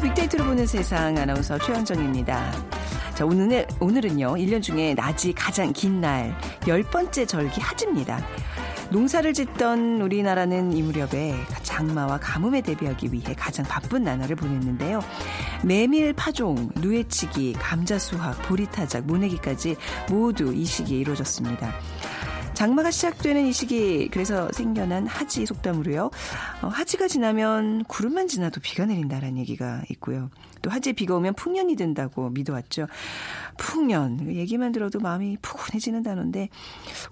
빅데이터로 보는 세상 아나운서 최현정입니다. 자, 오늘, 오늘은요, 1년 중에 낮이 가장 긴 날, 열 번째 절기 하지입니다. 농사를 짓던 우리나라는 이 무렵에 장마와 가뭄에 대비하기 위해 가장 바쁜 나날을 보냈는데요. 메밀 파종, 누에치기, 감자 수확, 보리 타작, 모내기까지 모두 이 시기에 이루어졌습니다. 장마가 시작되는 이 시기 그래서 생겨난 하지 속담으로요. 어, 하지가 지나면 구름만 지나도 비가 내린다라는 얘기가 있고요. 또 하지에 비가 오면 풍년이 된다고 믿어왔죠. 풍년 얘기만 들어도 마음이 푸근해지는다는데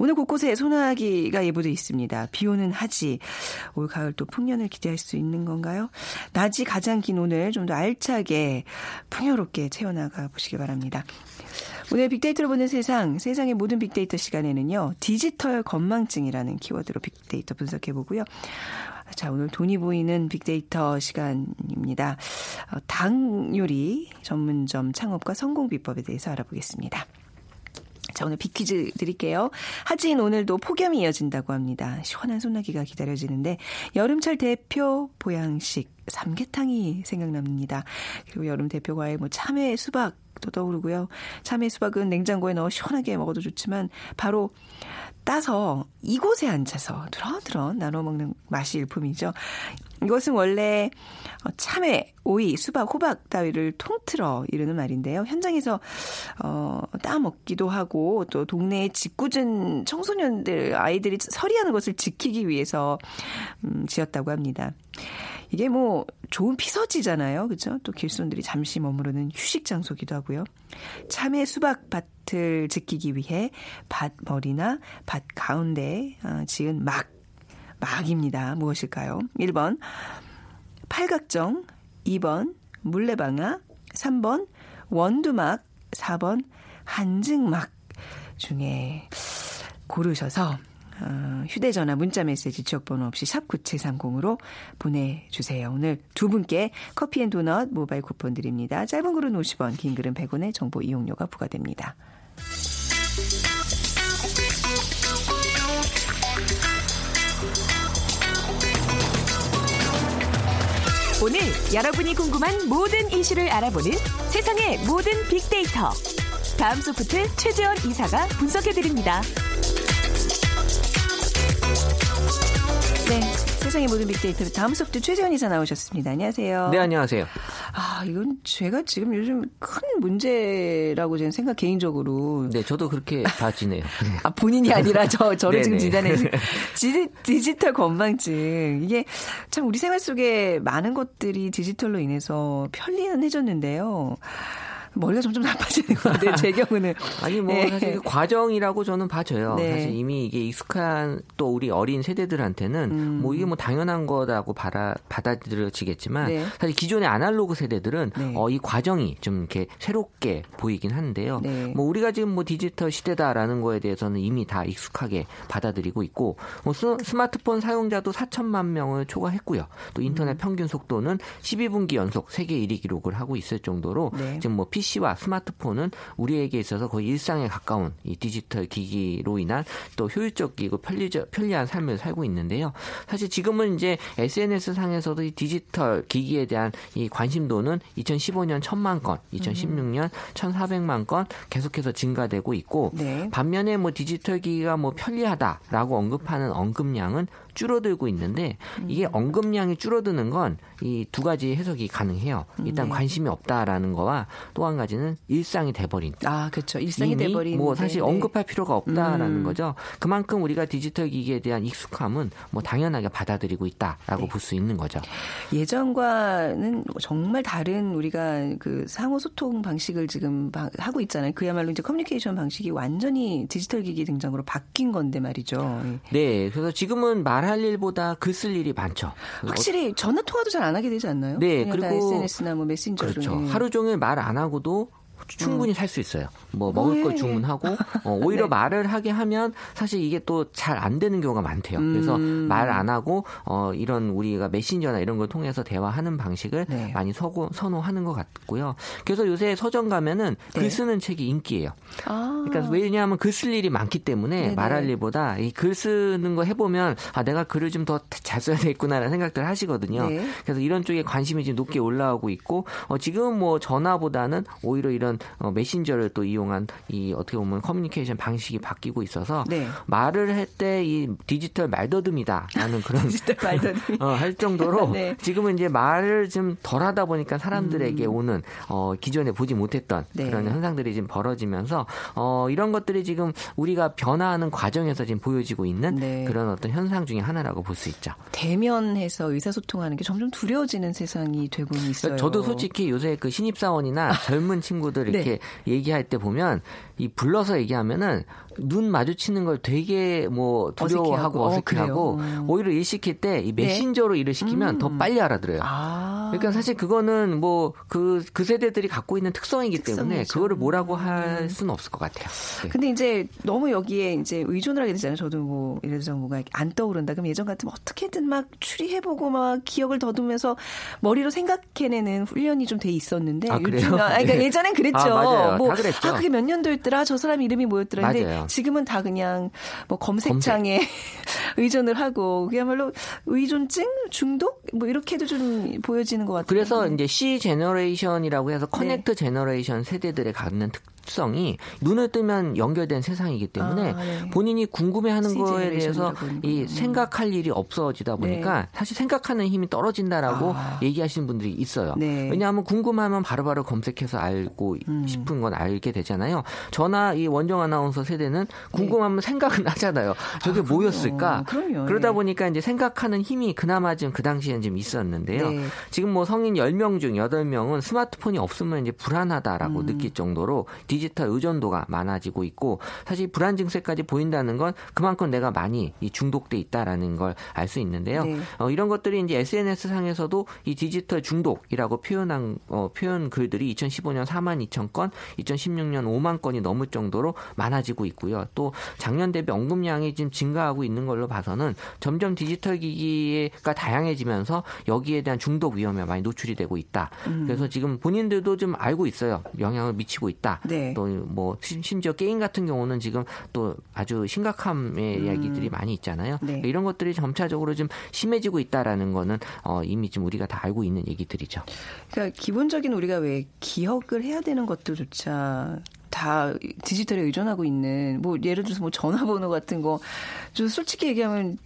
오늘 곳곳에 소나기가 예보돼 있습니다. 비 오는 하지 올 가을 또 풍년을 기대할 수 있는 건가요? 낮이 가장 긴 오늘 좀 더 알차게 풍요롭게 채워나가 보시기 바랍니다. 오늘 빅데이터로 보는 세상, 세상의 모든 빅데이터 시간에는요, 디지털 건망증이라는 키워드로 빅데이터 분석해 보고요. 자, 오늘 돈이 보이는 빅데이터 시간입니다. 어, 당 요리 전문점 창업과 성공 비법에 대해서 알아보겠습니다. 자, 오늘 빅퀴즈 드릴게요. 하지인 오늘도 폭염이 이어진다고 합니다. 시원한 소나기가 기다려지는데 여름철 대표 보양식 삼계탕이 생각납니다. 그리고 여름 대표 과일 뭐 참외, 수박 또 떠오르고요. 참외 수박은 냉장고에 넣어 시원하게 먹어도 좋지만 바로 따서 이곳에 앉아서 드런드런 나눠 먹는 맛이 일품이죠. 이것은 원래 참외, 오이, 수박, 호박 따위를 통틀어 이르는 말인데요. 현장에서 어, 따 먹기도 하고 또 동네의 짓궂은 청소년들 아이들이 서리하는 것을 지키기 위해서 음, 지었다고 합니다. 이게 뭐 좋은 피서지잖아요. 그죠? 또 길손들이 잠시 머무르는 휴식 장소기도 하고요. 참외 수박 밭을 지키기 위해 밭 머리나 밭 가운데 어, 지은 막, 막입니다. 무엇일까요? 1번 팔각정, 2번 물레방아, 3번 원두막, 4번 한증막 중에 고르셔서 어, 휴대전화 문자메시지 지역번호 없이 샵 9730으로 보내주세요. 오늘 두 분께 커피앤도넛 모바일 쿠폰 드립니다. 짧은 글은 50원, 긴 글은 100원의 정보 이용료가 부과됩니다. 오늘 여러분이 궁금한 모든 이슈를 알아보는 세상의 모든 빅데이터. 다음 소프트 최재원 이사가 분석해드립니다. 네. 세상의 모든 빅데이터 다음 소프트 최재원 이사 나오셨습니다. 안녕하세요. 네, 안녕하세요. 아, 이건 제가 지금 요즘 큰 문제라고 저는 생각 개인적으로. 네, 저도 그렇게 봐지네요. 아, 본인이 아니라 저, 저를 지금 진단해. 디지털 건망증. 이게 참 우리 생활 속에 많은 것들이 디지털로 인해서 편리는 해줬는데요. 머리가 점점 나빠지는 것 같아요. 제 경우는. 아니 뭐 네. 사실 그 과정이라고 저는 봐져요. 네. 사실 이미 이게 익숙한 또 우리 어린 세대들한테는 음. 뭐 이게 뭐 당연한 거라고 받아 받아들여지겠지만 네. 사실 기존의 아날로그 세대들은 네. 어, 이 과정이 좀 이렇게 새롭게 보이긴 하는데요. 네. 뭐 우리가 지금 뭐 디지털 시대다라는 거에 대해서는 이미 다 익숙하게 받아들이고 있고 뭐 스, 마트폰 사용자도 4천만 명을 초과했고요. 또 인터넷 음. 평균 속도는 12분기 연속 세계 1위 기록을 하고 있을 정도로 네. 지금 뭐 PC PC와 스마트폰은 우리에게 있어서 거의 일상에 가까운 이 디지털 기기로 인한 또 효율적이고 편리적, 편리한 삶을 살고 있는데요. 사실 지금은 이제 SNS 상에서도 이 디지털 기기에 대한 이 관심도는 2015년 1000만 건, 2016년 1400만 건 계속해서 증가되고 있고 네. 반면에 뭐 디지털 기기가 뭐 편리하다라고 언급하는 언급량은 줄어들고 있는데 이게 음. 언급량이 줄어드는 건 이 두 가지 해석이 가능해요. 일단 네. 관심이 없다라는 거와 또 한 가지는 일상이 돼버린. 아, 그렇죠. 일상이 돼버린. 뭐 사실 네, 네. 언급할 필요가 없다라는 음. 거죠. 그만큼 우리가 디지털 기기에 대한 익숙함은 뭐 당연하게 받아들이고 있다라고 네. 볼수 있는 거죠. 예전과는 정말 다른 우리가 그 상호 소통 방식을 지금 하고 있잖아요. 그야말로 이제 커뮤니케이션 방식이 완전히 디지털 기기 등장으로 바뀐 건데 말이죠. 네. 그래서 지금은 말 말할 일보다 글 쓸 일이 많죠. 확실히 전화 통화도 잘 안 하게 되지 않나요? 네, 그리고 SNS나 뭐 메신저 그렇죠. 네. 하루 종일 말 안 하고도 충분히 음. 살수 있어요. 뭐 먹을 걸 네. 주문하고 어, 오히려 네. 말을 하게 하면 사실 이게 또 잘 안 되는 경우가 많대요. 그래서 음. 말안 하고 어, 이런 우리가 메신저나 이런 걸 통해서 대화하는 방식을 네. 많이 서고, 선호하는 것 같고요. 그래서 요새 서점 가면은 네. 글 쓰는 책이 인기예요. 아. 그러니까 왜냐하면 글 쓸 일이 많기 때문에 네네. 말할 일보다 이 글 쓰는 거 해보면 아 내가 글을 좀 더 잘 써야 되겠구나라는 생각들 하시거든요. 네. 그래서 이런 쪽에 관심이 지금 높게 올라오고 있고 어, 지금 뭐 전화보다는 오히려 이런 어, 메신저를 또 이용한 이 어떻게 보면 커뮤니케이션 방식이 바뀌고 있어서 네. 말을 할 때 이 디지털 말더듬이다라는 그런 디지털 말더듬 어, 할 정도로 네. 지금은 이제 말을 좀 덜하다 보니까 사람들에게 음. 오는 어, 기존에 보지 못했던 네. 그런 현상들이 지금 벌어지면서 어, 이런 것들이 지금 우리가 변화하는 과정에서 지금 보여지고 있는 네. 그런 어떤 현상 중의 하나라고 볼 수 있죠. 대면해서 의사소통하는 게 점점 두려워지는 세상이 되고 있어요. 저도 솔직히 요새 그 신입사원이나 젊은 친구들 이렇게 네. 얘기할 때 보면 이 불러서 얘기하면은 눈 마주치는 걸 되게 뭐 두려워하고 어색해하고, 어, 음. 오히려 일 시킬 때 이 메신저로 네. 일을 시키면 음. 더 빨리 알아들어요. 아. 그러니까 사실 그거는 뭐 그그 그 세대들이 갖고 있는 특성이기 특성이죠. 때문에 그거를 뭐라고 할 음. 수는 없을 것 같아요. 네. 근데 이제 너무 여기에 이제 의존을 하게 되잖아요. 저도 뭐 예를 들어서 뭐가 안 떠오른다. 그럼 예전 같으면 어떻게든 막 추리해보고 막 기억을 더듬으면서 머리로 생각해내는 훈련이 좀 돼 있었는데 아, 요즘 아, 그러니까 네. 예전엔 그랬죠. 아, 맞아요. 뭐, 다 그랬죠. 아 그게 몇 년도였더라. 저 사람 이름이 뭐였더라. 맞아요. 지금은 다 그냥 뭐 검색창에 검색. 의존을 하고 그야말로 의존증 중독 뭐 이렇게도 좀 보여지는 것 같아요. 그래서 이제 C 제너레이션이라고 해서 connect 네. generation 세대들의 갖는 특 특성이 눈을 뜨면 연결된 세상이기 때문에 아, 네. 본인이 궁금해하는 거에 대해서 이 음. 생각할 일이 없어지다 보니까 네. 사실 생각하는 힘이 떨어진다라고 아. 얘기하시는 분들이 있어요. 네. 왜냐하면 궁금하면 바로바로 검색해서 알고 음. 싶은 건 알게 되잖아요. 저나 이 원정 아나운서 세대는 궁금하면 네. 생각은 하잖아요. 저게 아, 뭐였을까? 그럼요. 그러다 네. 보니까 이제 생각하는 힘이 그나마 지금 그 당시엔 좀 있었는데요. 네. 지금 뭐 성인 10명 중 8명은 스마트폰이 없으면 이제 불안하다라고 음. 느낄 정도로 디 지털 의존도가 많아지고 있고 사실 불안 증세까지 보인다는 건 그만큼 내가 많이 중독돼 있다라는 걸 알 수 있는데요. 네. 어, 이런 것들이 이제 SNS 상에서도 이 디지털 중독이라고 표현한 어, 표현 글들이 2015년 4만 2천 건, 2016년 5만 건이 넘을 정도로 많아지고 있고요. 또 작년 대비 언급량이 지금 증가하고 있는 걸로 봐서는 점점 디지털 기기가 다양해지면서 여기에 대한 중독 위험에 많이 노출이 되고 있다. 음. 그래서 지금 본인들도 좀 알고 있어요. 영향을 미치고 있다. 네. 네. 또뭐 심지어 게임 같은 경우는 지금 또 아주 심각함의 음. 이야기들이 많이 있잖아요. 네. 이런 것들이 점차적으로 좀 심해지고 있다라는 거는 어, 이미 좀 우리가 다 알고 있는 얘기들이죠. 그러니까 기본적인 우리가 왜 기억을 해야 되는 것도조차 다 디지털에 의존하고 있는 뭐 예를 들어서 뭐 전화번호 같은 거 좀 솔직히 얘기하면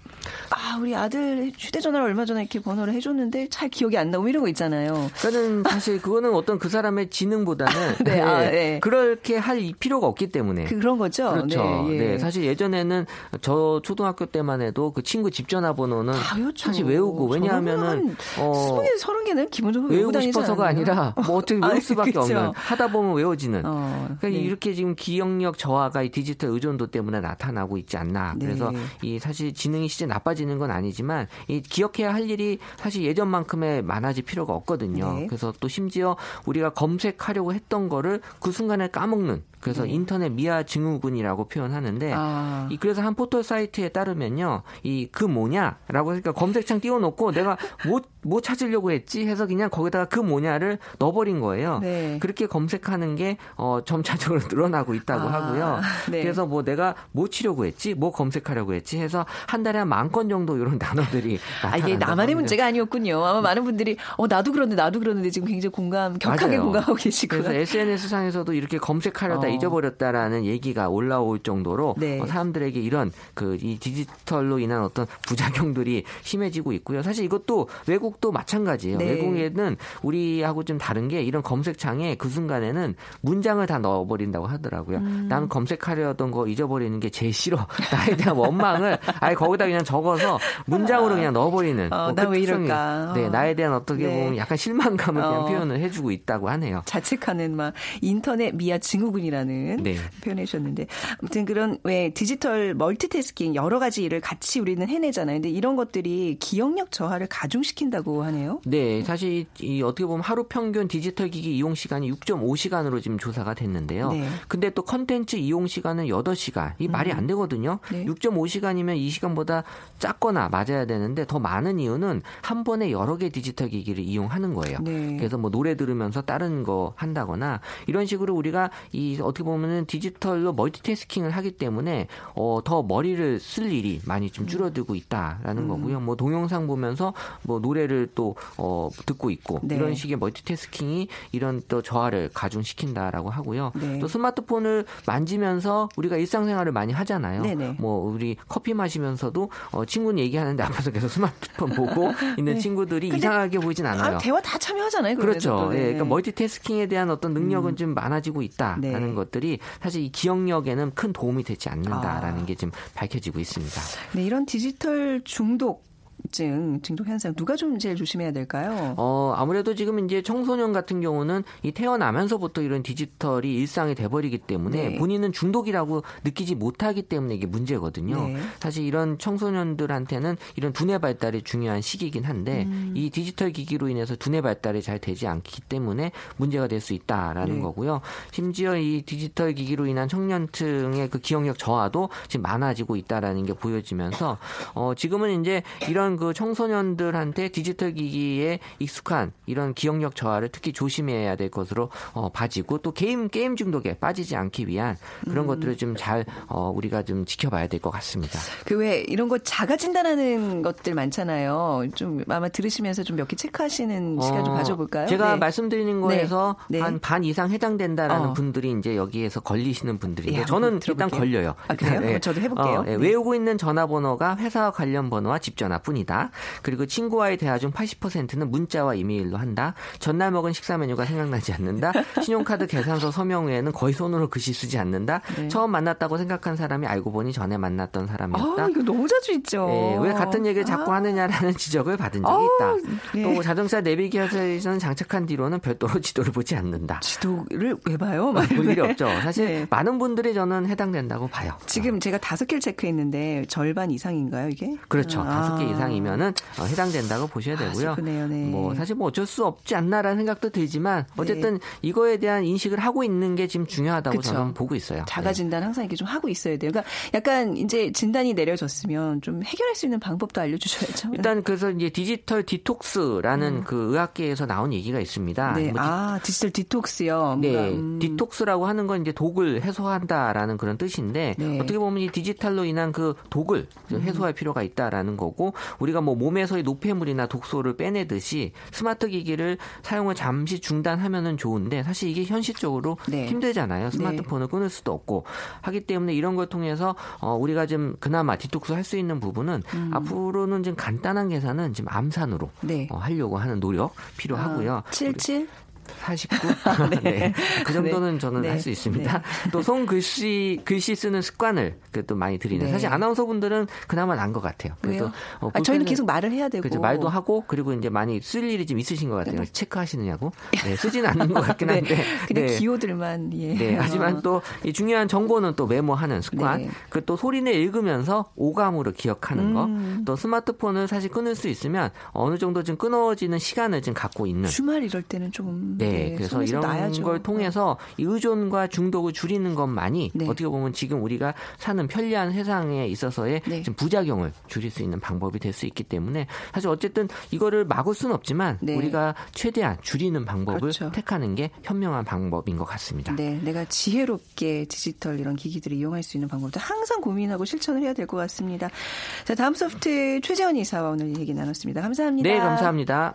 아 우리 아들 휴대전화를 얼마 전에 이렇게 번호를 해줬는데 잘 기억이 안 나고 이런 거 있잖아요. 그러니까는 사실 그거는 어떤 그 사람의 지능보다는 네, 네. 아, 네. 그렇게 할 필요가 없기 때문에 그런 거죠. 그렇죠. 네, 예. 네, 사실 예전에는 저 초등학교 때만 해도 그 친구 집 전화번호는 사실 외우고 왜냐하면은 어 20개 30개는 기본적으로 외우고 싶어서가 아니라 뭐 어떻게 외울 수밖에 아, 없는 하다 보면 외워지는. 어, 그러니까 네. 이렇게 지금 기억력 저하가 이 디지털 의존도 때문에 나타나고 있지 않나. 네. 그래서 이 사실 지능이 실제 나빠지는 건 아니지만 이 기억해야 할 일이 사실 예전만큼의 많아질 필요가 없거든요. 네. 그래서 또 심지어 우리가 검색하려고 했던 거를 그 순간에 까먹는 그래서 네. 인터넷 미아 증후군이라고 표현하는데 아. 이 그래서 한 포털 사이트에 따르면요. 이 그 뭐냐라고 하니까 검색창 띄워놓고 내가 뭐, 뭐 찾으려고 했지 해서 그냥 거기다가 그 뭐냐를 넣어버린 거예요. 네. 그렇게 검색하는 게 어, 점차적으로 늘어나고 있다고 아. 하고요. 네. 그래서 뭐 내가 뭐 치려고 했지, 뭐 검색하려고 했지 해서 한 달에 한 만 건 정도 이런 단어들이 아, 이게 나만의 문제가 아니었군요. 아마 많은 분들이 어 나도 그런데 나도 그러는데 지금 굉장히 공감 격하게 맞아요. 공감하고 계시고 그래서 SNS 상에서도 이렇게 검색하려다 어. 잊어버렸다라는 얘기가 올라올 정도로 네. 어, 사람들에게 이런 그 이 디지털로 인한 어떤 부작용들이 심해지고 있고요. 사실 이것도 외국 도 마찬가지예요. 네. 외국에는 우리하고 좀 다른 게 이런 검색창에 그 순간에는 문장을 다 넣어버린다고 하더라고요. 음. 난 검색하려던 거 잊어버리는 게 제일 싫어. 나에 대한 원망을 아예 거기다 그냥 적어서 문장으로 그냥 넣어버리는. 어, 뭐 나왜 그 이럴까? 네, 나에 대한 어떻게 네. 보면 약간 실망감을 그냥 어. 표현을 해주고 있다고 하네요. 자책하는 막 인터넷 미아 증후군이라는 네. 표현해 주셨는데 아무튼 그런 왜 디지털 멀티태스킹 여러 가지 일을 같이 우리는 해내잖아요. 근데 이런 것들이 기억력 저하를 가중시킨다 고 늘어난다고 하네요. 네, 사실 이 어떻게 보면 하루 평균 디지털 기기 이용 시간이 6.5시간으로 지금 조사가 됐는데요. 네. 근데 또 컨텐츠 이용 시간은 8시간. 이 음. 말이 안 되거든요. 네. 6.5시간이면 이 시간보다 작거나 맞아야 되는데 더 많은 이유는 한 번에 여러 개 디지털 기기를 이용하는 거예요. 네. 그래서 뭐 노래 들으면서 다른 거 한다거나 이런 식으로 우리가 이 어떻게 보면은 디지털로 멀티태스킹을 하기 때문에 어, 더 머리를 쓸 일이 많이 좀 줄어들고 있다라는 음. 거고요. 뭐 동영상 보면서 뭐 노래를 또 어, 듣고 있고 네. 이런 식의 멀티태스킹이 이런 또 저하를 가중시킨다라고 하고요. 네. 또 스마트폰을 만지면서 우리가 일상생활을 많이 하잖아요. 네네. 뭐 우리 커피 마시면서도 어, 친구는 얘기하는데 앞에서 계속 스마트폰 보고 있는 네. 친구들이 이상하게 보이진 않아요. 아, 대화 다 참여하잖아요. 그렇죠. 예, 그러니까 멀티태스킹에 대한 어떤 능력은 음. 좀 많아지고 있다라는 네. 것들이 사실 이 기억력에는 큰 도움이 되지 않는다라는 아. 게 지금 밝혀지고 있습니다. 네, 이런 디지털 중독 증, 중독 현상 누가 좀 제일 조심해야 될까요? 어, 아무래도 지금 이제 청소년 같은 경우는 이 태어나면서부터 이런 디지털이 일상이 돼버리기 때문에 네. 본인은 중독이라고 느끼지 못하기 때문에 이게 문제거든요. 네. 사실 이런 청소년들한테는 이런 두뇌 발달이 중요한 시기이긴 한데 음. 이 디지털 기기로 인해서 두뇌 발달이 잘 되지 않기 때문에 문제가 될 수 있다라는 네. 거고요. 심지어 이 디지털 기기로 인한 청년층의 그 기억력 저하도 지금 많아지고 있다라는 게 보여지면서 어, 지금은 이제 이런 그 청소년들한테 디지털 기기에 익숙한 이런 기억력 저하를 특히 조심해야 될 것으로 어, 봐지고 또 게임 게임 중독에 빠지지 않기 위한 그런 음. 것들을 좀 잘 어, 우리가 좀 지켜봐야 될 것 같습니다. 그 왜 이런 거 자가 진단하는 것들 많잖아요. 좀 아마 들으시면서 좀 몇 개 체크하시는 어, 시간 좀 가져볼까요? 제가 네. 말씀드리는 거에서 네. 네. 한반 이상 해당된다라는 어. 분들이 이제 여기에서 걸리시는 분들인데 예, 저는 일단 걸려요. 아, 그래요? 네. 저도 해볼게요. 어, 네. 외우고 있는 전화번호가 회사 관련 번호와 집 전화뿐이 다. 한다. 그리고 친구와의 대화 중 80%는 문자와 이메일로 한다. 전날 먹은 식사 메뉴가 생각나지 않는다. 신용카드 계산서 서명 외에는 거의 손으로 글씨 쓰지 않는다. 네. 처음 만났다고 생각한 사람이 알고 보니 전에 만났던 사람이었다. 아, 이거 너무 자주 있죠. 네, 왜 같은 얘기를 자꾸 아. 하느냐라는 지적을 받은 적이 있다. 네. 또 자동차 내비게이션 장착한 뒤로는 별도로 지도를 보지 않는다. 지도를 왜 봐요? 볼 일이 네. 없죠. 사실 네. 많은 분들이 저는 해당된다고 봐요. 지금 제가 다섯 개를 체크했는데 절반 이상인가요, 이게? 그렇죠. 다섯 아. 개 이상 이 이면은 어, 해당된다고 보셔야 아, 되고요. 아, 네. 뭐 사실 뭐 어쩔 수 없지 않나라는 생각도 들지만 네. 어쨌든 네. 이거에 대한 인식을 하고 있는 게 지금 중요하다고 그쵸. 저는 보고 있어요. 자가 네. 진단 항상 이렇게 좀 하고 있어야 돼요. 그러니까 약간 이제 진단이 내려졌으면 좀 해결할 수 있는 방법도 알려주셔야죠. 일단 그래서 이제 디지털 디톡스라는 음. 그 의학계에서 나온 얘기가 있습니다. 네. 뭐아 디지털 디톡스요. 네, 음. 디톡스라고 하는 건 이제 독을 해소한다라는 그런 뜻인데 네. 어떻게 보면 이 디지털로 인한 그 독을 음. 해소할 필요가 있다라는 거고 우리가 뭐 몸에서의 노폐물이나 독소를 빼내듯이 스마트 기기를 사용을 잠시 중단하면은 좋은데 사실 이게 현실적으로 네. 힘들잖아요. 스마트폰을 네. 끊을 수도 없고 하기 때문에 이런 걸 통해서 어 우리가 좀 그나마 디톡스 할 수 있는 부분은 음. 앞으로는 좀 간단한 계산은 지금 암산으로 네. 어, 하려고 하는 노력 필요하고요. 아, 77 49. 네. 네. 그 정도는 네. 저는 네. 할수 있습니다. 네. 또 손글씨 글씨 쓰는 습관을 또 많이 들이는. 네. 사실 아나운서 분들은 그나마 난 것 같아요. 그래도 어, 아, 저희는 계속 말을 해야 되고. 그렇죠. 말도 하고 그리고 이제 많이 쓸 일이 좀 있으신 것 같아요. 체크하시느냐고. 네, 쓰지는 않는 것 같긴 한데. 그냥 기호들만. 예. 네. 하지만 또 이 중요한 정보는 또 메모하는 습관. 그 또 소리내 읽으면서 오감으로 기억하는 거. 음. 또 스마트폰을 사실 끊을 수 있으면 어느 정도 좀 끊어지는 시간을 좀 갖고 있는. 주말 이럴 때는 조금. 네. 네, 그래서 이런 나야죠. 걸 통해서 의존과 중독을 줄이는 것만이 네. 어떻게 보면 지금 우리가 사는 편리한 세상에 있어서의 네. 좀 부작용을 줄일 수 있는 방법이 될 수 있기 때문에 사실 어쨌든 이거를 막을 수는 없지만 네. 우리가 최대한 줄이는 방법을 그렇죠. 택하는 게 현명한 방법인 것 같습니다. 네, 내가 지혜롭게 디지털 이런 기기들을 이용할 수 있는 방법도 항상 고민하고 실천을 해야 될 것 같습니다. 자, 다음 소프트 최재원 이사와 오늘 얘기 나눴습니다. 감사합니다. 네, 감사합니다.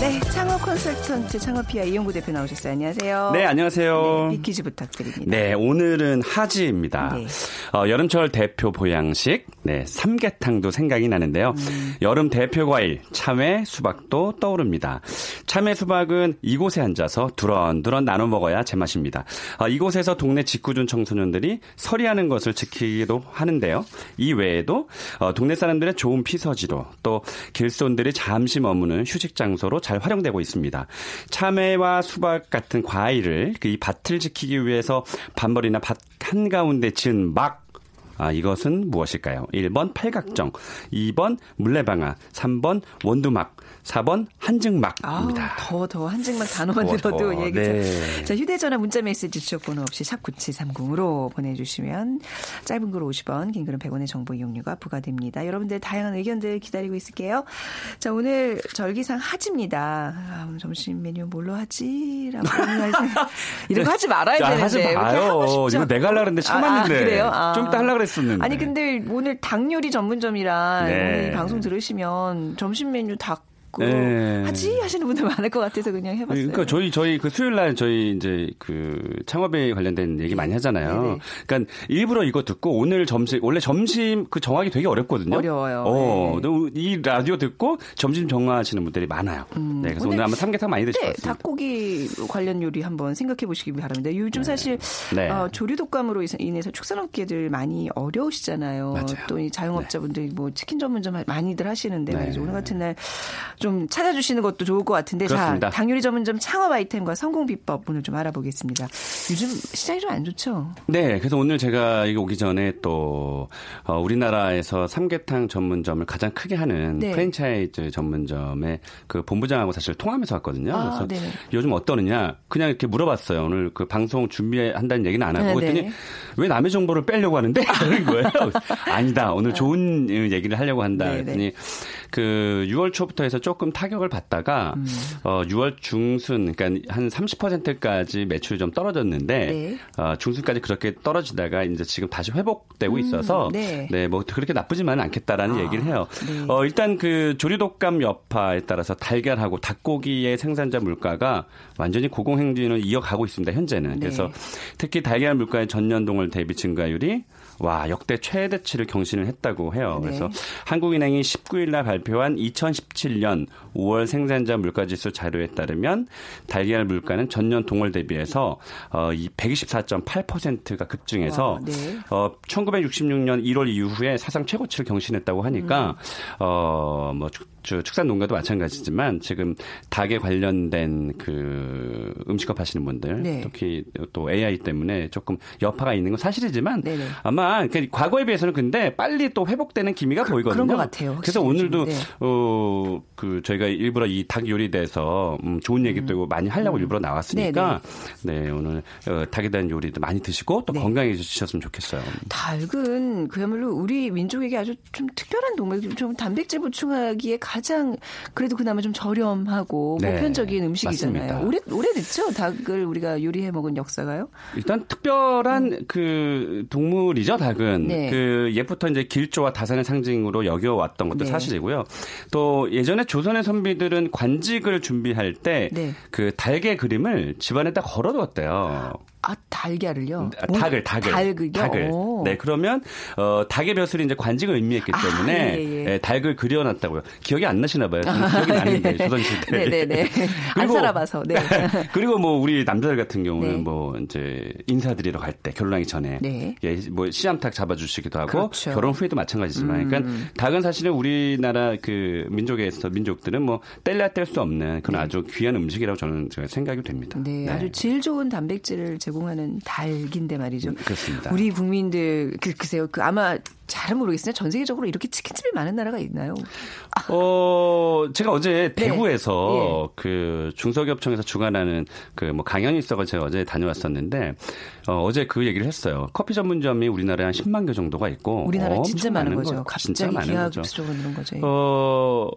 네, 네, 창업 컨설턴트 창업피아 이홍구 대표 나오셨어요. 안녕하세요. 네, 안녕하세요. 네, 빅퀴즈 부탁드립니다. 네, 오늘은 하지입니다. 네. 어, 여름철 대표 보양식, 네, 삼계탕도 생각이 나는데요. 음. 여름 대표 과일, 참외, 수박도 떠오릅니다. 참외, 수박은 이곳에 앉아서 두런두런 나눠 먹어야 제맛입니다. 어, 이곳에서 동네 직구준 청소년들이 서리하는 것을 지키기도 하는데요. 이 외에도 어, 동네 사람들의 좋은 피서지로 또 길손들이 잠시 머무는 휴식 장소로 잘 활용되고 있습니다. 참외와 수박 같은 과일을 그 이 밭을 지키기 위해서 반벌이나 밭 한가운데 지은 막 아, 이것은 무엇일까요? 1번 팔각정, 2번 물레방아, 3번 원두막, 4번 한증막입니다. 더, 더 한증막 단어만 더, 들어도 더. 얘기 네. 자, 휴대전화 문자 메시지 지역번호 없이 샵 9730으로 보내주시면 짧은 글 50원, 긴 글은 100원의 정보 이용료가 부과됩니다. 여러분들 다양한 의견들 기다리고 있을게요. 자, 오늘 절기상 하지입니다. 아, 점심 메뉴 뭘로 하지? 라고 이런 거 하지 말아야 자, 되는데. 하지 마요. 이거 내가 하려고 했는데 참았는데. 아, 아, 그래요? 아. 좀 이따 하려고 그랬었는데. 아니, 근데 오늘 닭 요리 전문점이라 네. 방송 들으시면 점심 메뉴 닭 네. 하지 하시는 분들 많을 것 같아서 그냥 해봤어요. 그러니까 저희 저희 그 수요일 날 저희 이제 그 창업에 관련된 얘기 많이 하잖아요. 네네. 그러니까 일부러 이거 듣고 오늘 점심 원래 점심 그 정하기 되게 어렵거든요. 어려워요. 어, 네. 이 라디오 듣고 점심 정하시는 분들이 많아요. 음, 네, 그래서 오늘, 오늘 아마 삼계탕 많이 드실 네, 것 같습니다. 닭고기 관련 요리 한번 생각해 보시기 바랍니다. 요즘 네. 사실 네. 어, 조류 독감으로 인해서 축산업계들 많이 어려우시잖아요. 또이 자영업자분들이 네. 뭐 치킨 전문점 많이들 하시는데. 오늘 같은 날좀 찾아주시는 것도 좋을 것 같은데 그렇습니다. 자 당요리 전문점 창업 아이템과 성공 비법 오늘 좀 알아보겠습니다. 요즘 시장이 좀 안 좋죠? 네, 그래서 오늘 제가 이거 오기 전에 또 어, 우리나라에서 삼계탕 전문점을 가장 크게 하는 네. 프랜차이즈 전문점의 그 본부장하고 사실 통화하면서 왔거든요. 아, 그래서 네네. 요즘 어떠느냐 그냥 이렇게 물어봤어요. 오늘 그 방송 준비한다는 얘기는 안 하고 네네. 그랬더니 왜 남의 정보를 빼려고 하는데 그런 거예요. 아니다. 오늘 좋은 얘기를 하려고 한다. 그랬더니 그 6월 초부터 해서 조금 타격을 받다가 음. 어 6월 중순 그러니까 한 30%까지 매출이 좀 떨어졌는데 네. 어 중순까지 그렇게 떨어지다가 이제 지금 다시 회복되고 음, 있어서 음, 네. 네. 뭐 그렇게 나쁘지만은 않겠다라는 아, 얘기를 해요. 네. 어 일단 그 조류독감 여파에 따라서 달걀하고 닭고기의 생산자 물가가 완전히 고공행진을 이어가고 있습니다. 현재는. 네. 그래서 특히 달걀 물가의 전년 동월 대비 증가율이 와 역대 최대치를 경신을 했다고 해요. 네. 그래서 한국은행이 19일 날 발표한 2017년 5월 생산자 물가지수 자료에 따르면 달걀 물가는 전년 동월 대비해서 어, 124.8%가 급증해서 와, 네. 어, 1966년 1월 이후에 사상 최고치를 경신했다고 하니까 음. 어뭐 축산 농가도 마찬가지지만 지금 닭에 관련된 그 음식업 하시는 분들 네. 특히 또 AI 때문에 조금 여파가 있는 건 사실이지만 네네. 아마 과거에 비해서는 근데 빨리 또 회복되는 기미가 그, 보이거든요. 그런 것 같아요. 그래서 오늘도 네. 어그 저희가 일부러 이 닭 요리에 대해서 음, 좋은 얘기 도 음. 많이 하려고 음. 일부러 나왔으니까 네네. 네 오늘 어, 닭에 대한 요리도 많이 드시고 또 네. 건강해지셨으면 좋겠어요. 닭은 그야말로 우리 민족에게 아주 좀 특별한 동물, 좀 단백질 보충하기에 가장 그래도 그나마 좀 저렴하고 네. 보편적인 음식이잖아요. 오래 오래됐죠 닭을 우리가 요리해 먹은 역사가요? 일단 특별한 음. 그 동물이죠 닭은 네. 그 옛부터 이제 길조와 다산의 상징으로 여겨왔던 것도 네. 사실이고요. 또 예전에 조선의 선비들은 관직을 준비할 때그 네. 그 달개 그림을 집안에다 걸어두었대요. 아 달걀을요? 아, 닭을 닭을 닭을요? 닭을. 네 그러면 어 닭의 벼슬이 이제 관직을 의미했기 아, 때문에 아, 예, 예. 네, 닭을 그려놨다고요. 기억이 안 나시나 봐요. 기억이 나는데 조선 시대. 네네네. 안 살아봐서. 네. 그리고 뭐 우리 남자들 같은 경우는 네. 뭐 이제 인사드리러 갈 때 결혼하기 전에 네. 예, 뭐 씨암탉 잡아주시기도 하고 그렇죠. 결혼 후에도 마찬가지지만, 그러니까 음. 그러니까 닭은 사실은 우리나라 그 민족에서 민족들은 뭐 뗄래야 뗄 수 없는 그런 네. 아주 귀한 음식이라고 저는 생각이 됩니다. 네, 네. 아주 질 좋은 단백질을 제 공하는 닭인데 말이죠. 그렇습니다. 우리 국민들 그, 글쎄요. 그 아마 잘은 모르겠어요. 전 세계적으로 이렇게 치킨집이 많은 나라가 있나요? 어, 제가 어제 네. 대구에서 네. 그 중소기업청에서 주관하는 그 뭐 강연이 있어서 제가 어제 다녀왔었는데 어, 어제 그 얘기를 했어요. 커피 전문점이 우리나라에 한 10만 개 정도가 있고 우리나라에 진짜 많은 거죠. 갑자기 기하급수적으로 는 거죠. 어,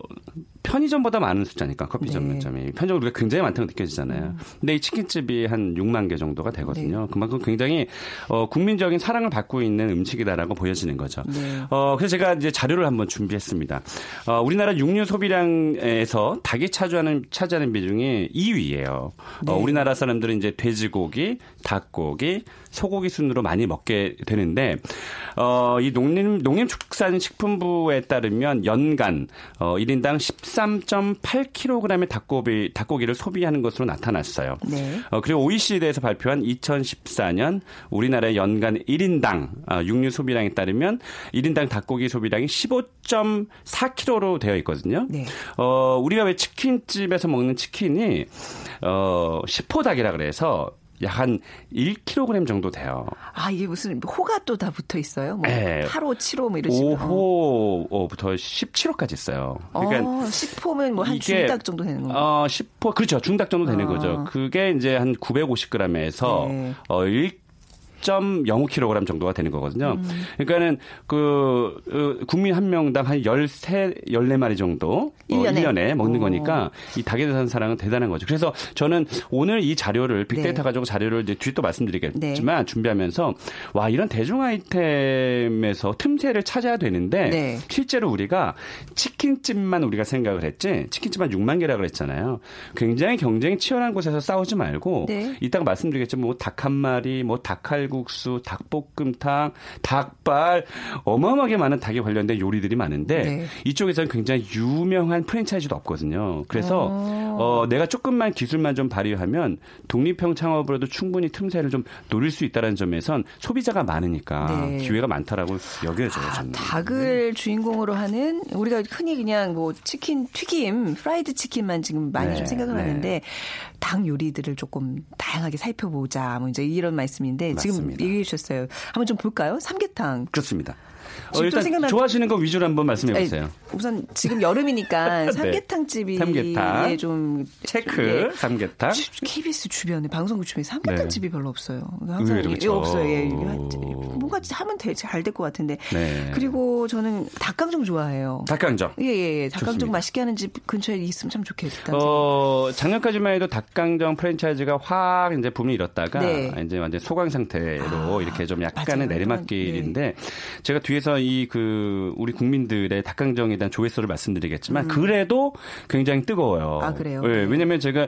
편의점보다 많은 숫자니까 커피 네. 전문점이 편의점 우리가 굉장히 많다고 느껴지잖아요. 음. 근데 이 치킨집이 한 6만 개 정도가 되거 든요. 거거든요. 그만큼 굉장히 어, 국민적인 사랑을 받고 있는 음식이다라고 보여지는 거죠. 네. 어, 그래서 제가 이제 자료를 한번 준비했습니다. 어, 우리나라 육류 소비량에서 닭이 차지하는 차지하는 비중이 2위예요. 어, 네. 어, 우리나라 사람들은 이제 돼지고기, 닭고기, 소고기 순으로 많이 먹게 되는데 어, 이 농림 농림축산식품부에 따르면 연간 어, 1인당 13.8kg의 닭고기 닭고기를 소비하는 것으로 나타났어요. 네. 어, 그리고 OECD에서 발표한 2014년 우리나라의 연간 1인당 어, 육류 소비량에 따르면 1인당 닭고기 소비량이 15.4kg로 되어 있거든요. 네. 어, 우리가 왜 치킨집에서 먹는 치킨이 어, 10호 닭이라 그래서 약 한 1kg 정도 돼요. 아, 이게 무슨 호가 또 다 붙어 있어요? 뭐 네. 8호, 7호 뭐 이런 식으로. 5호부터 17호까지 있어요. 그러니까 어, 10호면 뭐 한 중닭 정도 되는 거예요? 어, 10호 그렇죠. 중닭 정도 되는 아. 거죠. 그게 이제 한 950g에서 네. 어 1, 1.05kg 정도가 되는 거거든요. 음. 그러니까는 그 어, 국민 한 명당 한 13, 14마리 정도 1년에, 어, 1년에 먹는 오. 거니까 이 닭에 대한 사랑은 대단한 거죠. 그래서 저는 오늘 이 자료를 빅데이터 네. 가지고 자료를 이제 뒤에 또 말씀드리겠지만 네. 준비하면서 와 이런 대중 아이템에서 틈새를 찾아야 되는데 네. 실제로 우리가 치킨집만 우리가 생각을 했지 치킨집만 6만 개라 그랬잖아요. 굉장히 경쟁이 치열한 곳에서 싸우지 말고 네. 이따가 말씀드리겠지만 뭐 닭 한 마리, 뭐 닭칼 쌀국수, 닭볶음탕, 닭발 어마어마하게 많은 닭에 관련된 요리들이 많은데 네. 이쪽에서는 굉장히 유명한 프랜차이즈도 없거든요. 그래서 어. 어, 내가 조금만 기술만 좀 발휘하면 독립형 창업으로도 충분히 틈새를 좀 노릴 수 있다는 점에선 소비자가 많으니까 네. 기회가 많다라고 여겨져요. 아, 닭을 주인공으로 하는 우리가 흔히 그냥 뭐 치킨 튀김, 프라이드 치킨만 지금 많이 네. 좀 생각을 네. 하는데 닭 요리들을 조금 다양하게 살펴보자. 뭐 이제 이런 말씀인데 맞습니다. 지금 얘기해 주셨어요. 한번 좀 볼까요? 삼계탕. 그렇습니다. 어, 일단 생각나... 좋아하시는 거 위주로 한번 말씀해 보세요. 우선 지금 여름이니까 네. 삼계탕 집이 삼계탕. 좀 체크 예. 삼계탕. KBS 주변에 방송국 주변에 삼계탕 네. 집이 별로 없어요. 항상 예, 없어요. 예. 뭔가 하면 잘 될 것 같은데. 네. 그리고 저는 닭강정 좋아해요. 닭강정. 예, 예, 예. 닭강정 좋습니다. 맛있게 하는 집 근처에 있으면 참 좋겠다. 어, 작년까지만 해도 닭강정 프랜차이즈가 확 이제 붐이 일었다가 네. 이제 완전 소강 상태로 아, 이렇게 좀 약간의 내리막길인데 네. 제가 뒤에서 이 그 우리 국민들의 닭강정에 대한 조회수를 말씀드리겠지만 음. 그래도 굉장히 뜨거워요. 아 그래요? 네, 왜냐면 제가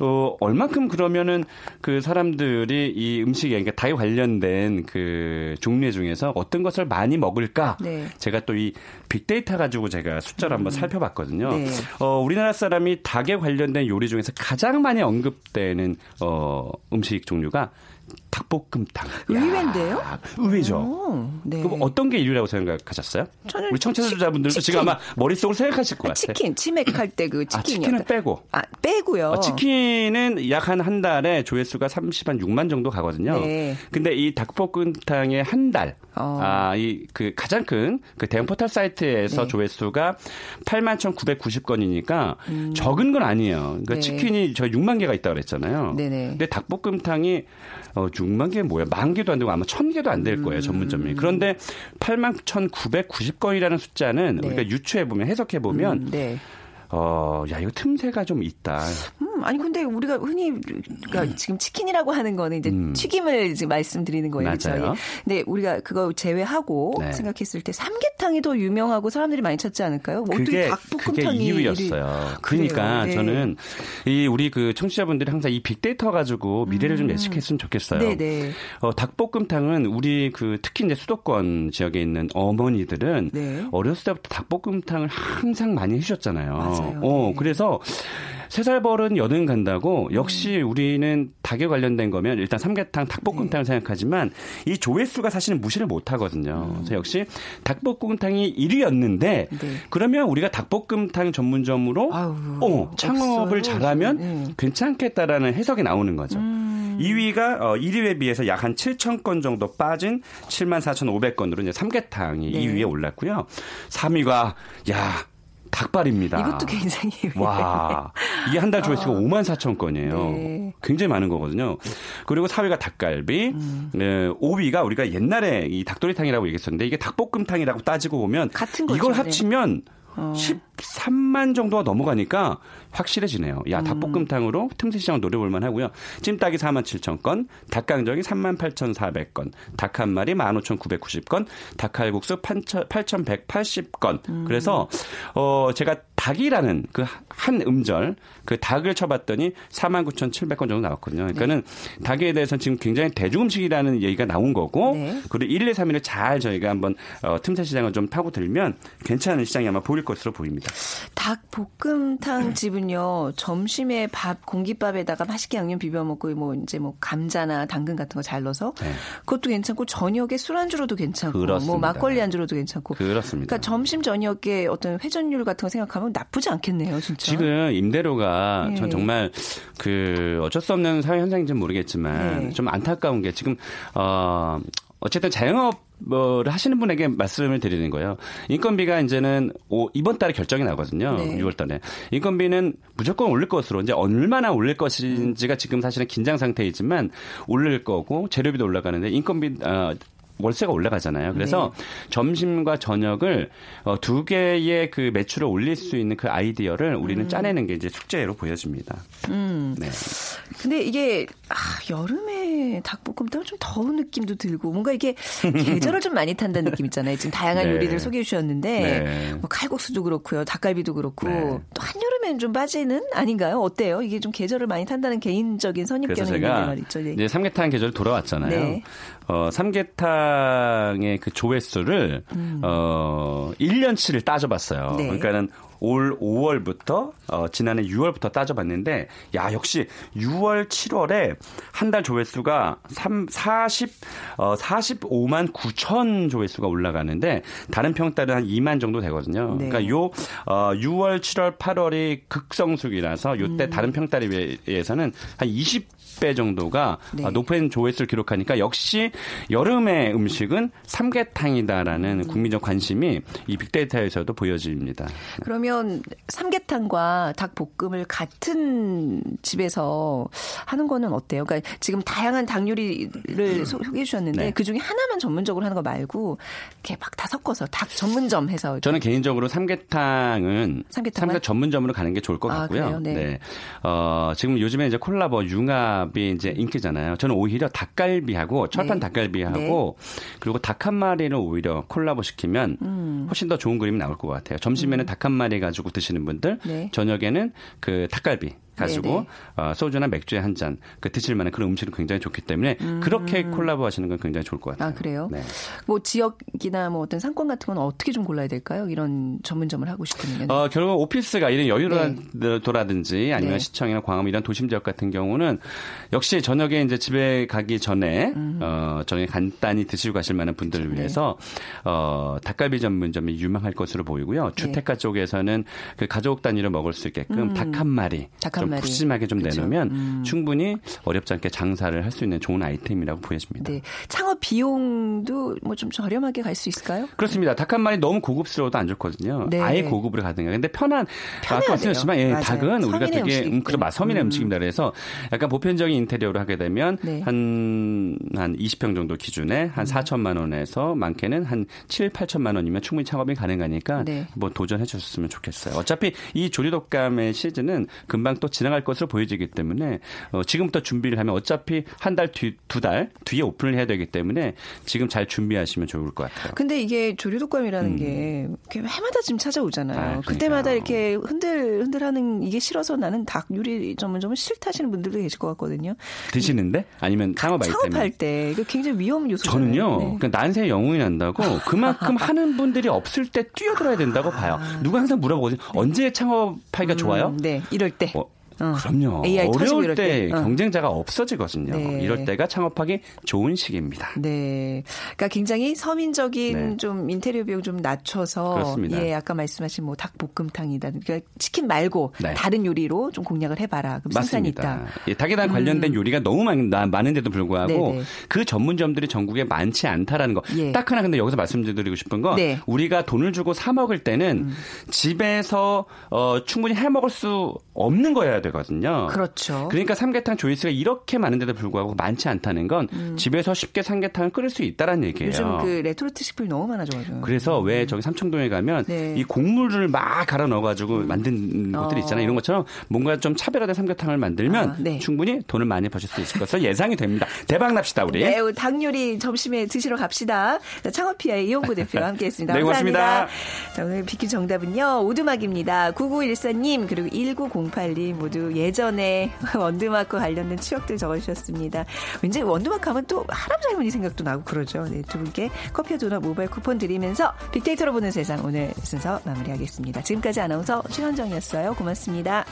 어 얼만큼 그러면은 그 사람들이 이 음식에 그러니까 닭에 관련된 그 종류 중에서 어떤 것을 많이 먹을까? 네. 제가 또 이 빅데이터 가지고 제가 숫자를 음. 한번 살펴봤거든요. 네. 어 우리나라 사람이 닭에 관련된 요리 중에서 가장 많이 언급되는 어 음식 종류가 닭볶음탕. 의외인데요? 의외죠. 오, 네. 그럼 어떤 게 1위라고 생각하셨어요? 우리 청취자분들도 지금 아마 머릿속으로 생각하실 것 같아요. 치킨, 치맥할 때 그 치킨. 아, 치킨은 빼고. 아, 빼고요. 어, 치킨은 약한한 달에 조회수가 30한 6만 정도 가거든요. 네. 근데 이 닭볶음탕의 한 달, 어. 아, 이 그 가장 큰 그 대형 포털 사이트에서 네. 조회수가 8만 1,990건이니까 음. 적은 건 아니에요. 그러니까 네. 치킨이 저 6만 개가 있다고 그랬잖아요. 네네. 근데 닭볶음탕이 어, 6만 개 뭐야? 만 개도 안 되고 아마 천 개도 안 될 거예요, 음. 전문점이. 그런데 8만 1,990건이라는 숫자는 네. 우리가 유추해 보면 해석해 보면 음, 네. 어, 야, 이거 틈새가 좀 있다. 음, 아니, 근데 우리가 흔히, 그러니까 음. 지금 치킨이라고 하는 거는 이제 음. 튀김을 지금 말씀드리는 거예요. 맞아요. 그렇죠? 근데 우리가 그거 제외하고 네. 생각했을 때 삼계탕이 더 유명하고 사람들이 많이 찾지 않을까요? 뭐 그게, 그게 이유였어요. 그러니까 네. 저는 이 우리 그 청취자분들이 항상 이 빅데이터 가지고 미래를 좀 음. 예측했으면 좋겠어요. 네네. 네. 어, 닭볶음탕은 우리 그 특히 이제 수도권 지역에 있는 어머니들은 네. 어렸을 때부터 닭볶음탕을 항상 많이 해주셨잖아요. 맞아요. 어, 네. 그래서 세살 버른 여든 간다고 역시 음. 우리는 닭에 관련된 거면 일단 삼계탕, 닭볶음탕을 네. 생각하지만 이 조회수가 사실은 무시를 못 하거든요. 음. 그래서 역시 닭볶음탕이 1위였는데 네. 그러면 우리가 닭볶음탕 전문점으로 아유, 어, 창업을 없어요. 잘하면 네. 괜찮겠다라는 해석이 나오는 거죠. 음. 2위가 어, 1위에 비해서 약 한 7천 건 정도 빠진 7만 4,500건으로 이제 삼계탕이 네. 2위에 올랐고요. 3위가 야 닭발입니다. 이것도 굉장히 와 이게 한 달 조회수가 어. 5만 4천 건이에요. 네. 굉장히 많은 거거든요. 그리고 4위가 닭갈비, 음. 네, 5위가 우리가 옛날에 이 닭도리탕이라고 얘기했었는데 이게 닭볶음탕이라고 따지고 보면 같은 거죠. 이걸 합치면 네. 어. 13만 정도가 넘어가니까 확실해지네요. 야, 음. 닭볶음탕으로 틈새 시장 노려볼만 하고요. 찜닭이 4만 7천 건, 닭강정이 3만 8,400건, 닭 한 마리 15,990건, 닭칼국수 8,180건. 음. 그래서, 어, 제가 닭이라는 그 한 음절, 그 닭을 쳐봤더니 49,700건 정도 나왔거든요. 그러니까는 네. 닭에 대해서는 지금 굉장히 대중 음식이라는 얘기가 나온 거고, 네. 그리고 1, 2, 3일을 잘 저희가 한번 어, 틈새 시장을 좀 타고 들면 괜찮은 시장이 아마 보일 것으로 보입니다. 닭 볶음탕 집은요, 점심에 밥, 공깃밥에다가 맛있게 양념 비벼 먹고, 뭐, 이제 뭐, 감자나 당근 같은 거 잘 넣어서, 네. 그것도 괜찮고, 저녁에 술안주로도 괜찮고, 뭐 그렇습니다. 뭐, 막걸리 안주로도 괜찮고. 그렇습니다. 그러니까 점심, 저녁에 어떤 회전율 같은 거 생각하면 나쁘지 않겠네요, 진짜. 지금 임대료가 네. 전 정말 그 어쩔 수 없는 사회 현상인지 는 모르겠지만 네. 좀 안타까운 게 지금 어 어쨌든 자영업 를 하시는 분에게 말씀을 드리는 거예요. 인건비가 이제는 오, 이번 달에 결정이 나거든요. 네. 6월 달에. 인건비는 무조건 올릴 것으로 이제 얼마나 올릴 것인지가 지금 사실은 긴장 상태이지만 올릴 거고 재료비도 올라가는데 인건비 어, 월세가 올라가잖아요. 그래서 네. 점심과 저녁을 어, 두 개의 그 매출을 올릴 수 있는 그 아이디어를 우리는 음. 짜내는 게 이제 숙제로 보여집니다. 음. 네. 근데 이게 아, 여름에 닭볶음탕은 좀 더운 느낌도 들고 뭔가 이게 계절을 좀 많이 탄다는 느낌 있잖아요. 지금 다양한 네. 요리들 소개해 주셨는데 네. 뭐 칼국수도 그렇고요, 닭갈비도 그렇고 네. 또 한여름에는 좀 빠지는 아닌가요? 어때요? 이게 좀 계절을 많이 탄다는 개인적인 선입견이 있는데 말이죠. 네. 이제 삼계탕 계절 돌아왔잖아요. 네. 어, 삼계탕의 그 조회수를 음. 어 1년치를 따져봤어요. 네. 그러니까는 올 5월부터 어, 지난해 6월부터 따져봤는데 야 역시 6월 7월에 한 달 조회수가 3 40 어, 45만 9천 조회수가 올라가는데 다른 평달은 한 2만 정도 되거든요. 네. 그러니까 요 어, 6월 7월 8월이 극성수기라서 요때 음. 다른 평달에 비해서는 한 20배 정도가 네. 어, 높은 조회수를 기록하니까 역시 여름의 음식은 삼계탕이다라는 음. 국민적 관심이 이 빅데이터에서도 보여집니다. 그러면 그러면 삼계탕과 닭볶음을 같은 집에서 하는 거는 어때요? 그러니까 지금 다양한 닭 요리를 소개해 주셨는데 네. 그 중에 하나만 전문적으로 하는 거 말고 이렇게 막 다 섞어서 닭 전문점 해서 저는 개인적으로 삼계탕은 삼계탕 전문점으로 가는 게 좋을 것 아, 같고요. 아, 네. 네. 어, 지금 요즘에 이제 콜라보 융합이 이제 인기잖아요. 저는 오히려 닭갈비하고 철판 네. 닭갈비하고 네. 그리고 닭 한 마리를 오히려 콜라보 시키면 음. 훨씬 더 좋은 그림이 나올 것 같아요. 점심에는 음. 닭한 마리 가지고 드시는 분들, 네. 저녁에는 그 닭갈비 가지고 어, 소주나 맥주에 한 잔 그 드실 만한 그런 음식은 굉장히 좋기 때문에 음. 그렇게 콜라보 하시는 건 굉장히 좋을 것 같아요. 아, 그래요? 네. 뭐 지역이나 뭐 어떤 상권 같은 건 어떻게 좀 골라야 될까요? 이런 전문점을 하고 싶으면. 어, 결국 오피스가 이런 여유로라든지 네. 아니면 네. 시청이나 광화문 이런 도심 지역 같은 경우는 역시 저녁에 이제 집에 가기 전에 음. 어, 저녁에 간단히 드시고 가실 만한 분들을 네. 위해서 어, 닭갈비 전문점이 유명할 것으로 보이고요. 네. 주택가 쪽에서는 그 가족 단위로 먹을 수 있게끔 음. 닭한 마리, 닭 한좀 푸짐하게 좀 그쵸? 내놓으면 음. 충분히 어렵지 않게 장사를 할 수 있는 좋은 아이템이라고 보여집니다. 네. 창업 비용도 뭐 좀 저렴하게 갈 수 있을까요? 그렇습니다. 닭 한 마리 너무 고급스러워도 안 좋거든요. 네. 아예 고급으로 가든가. 근데 편한 아까 말씀하셨지만 예, 닭은 우리가 되게 음, 그런 맛섬인의 음. 음식입니다. 그래서 약간 보편적인 인테리어로 하게 되면 네. 한한 한 20평 정도 기준에 한 음. 4천만 원에서 많게는 한 7, 8천만 원이면 충분히 창업이 가능하니까 네. 뭐 도전해 주셨으면 좋겠어요. 어차피 이 조리독감의 시즌은 금방 또 지나갈 것으로 보여지기 때문에 어, 지금부터 준비를 하면 어차피 한 달 뒤, 두 달 뒤에 오픈을 해야 되기 때문에 지금 잘 준비하시면 좋을 것 같아요. 근데 이게 조류 독감이라는 음. 게 해마다 지금 찾아오잖아요. 아, 그때마다 이렇게 흔들 흔들하는 이게 싫어서 나는 닭 요리 전문점은 싫다시는 분들도 계실 것 같거든요. 드시는데 아니면 창업 아이템 창업할 때 이거 굉장히 위험 요소잖아요. 저는요. 네. 그러니까 난세 영웅이 난다고 그만큼 하는 분들이 없을 때 뛰어들어야 된다고 봐요. 누가 항상 물어보거든요. 언제 창업하기가 음, 좋아요? 네, 이럴 때. 어, 어. 그럼요. 어려울 때, 때. 어. 경쟁자가 없어지거든요. 네. 이럴 때가 창업하기 좋은 시기입니다. 네. 그러니까 굉장히 서민적인 네. 좀 인테리어 비용 좀 낮춰서 그렇습니다. 예, 아까 말씀하신 뭐 닭볶음탕이다. 그러니까 치킨 말고 네. 다른 요리로 좀 공략을 해 봐라. 그럼 승산이 있다. 예, 닭에 대한 관련된 음. 요리가 너무 많, 은데도 불구하고 네네. 네. 그 전문점들이 전국에 많지 않다라는 거. 예. 딱 하나 근데 여기서 말씀드리고 싶은 건 네. 우리가 돈을 주고 사 먹을 때는 음. 집에서 어, 충분히 해 먹을 수 없는 거여야 돼. 되거든요. 그렇죠. 그러니까 삼계탕 조회수가 이렇게 많은데도 불구하고 많지 않다는 건 음. 집에서 쉽게 삼계탕을 끓일 수 있다라는 얘기예요. 요즘 그 레토르트 식품이 너무 많아져가지고. 그래서 왜 음. 저기 삼청동에 가면 네. 이 곡물을 막 갈아 넣어가지고 음. 만든 어. 것들이 있잖아요. 이런 것처럼 뭔가 좀 차별화된 삼계탕을 만들면 아, 네. 충분히 돈을 많이 버실 수 있을 것으로 예상이 됩니다. 대박 납시다 우리. 네, 닭 요리 점심에 드시러 갑시다. 창업피아의 이용구 대표와 함께했습니다. 네, 고맙습니다. 자, 오늘 비키 정답은요 오두막입니다. 9914님 그리고 1908님 모두 예전에 원두막과 관련된 추억들 적어주셨습니다. 왠지 원두막 하면 또 할아버지 할머니 생각도 나고 그러죠. 네, 두 분께 커피와 도넛 모바일 쿠폰 드리면서 빅데이터로 보는 세상 오늘 순서 마무리하겠습니다. 지금까지 아나운서 최현정이었어요. 고맙습니다.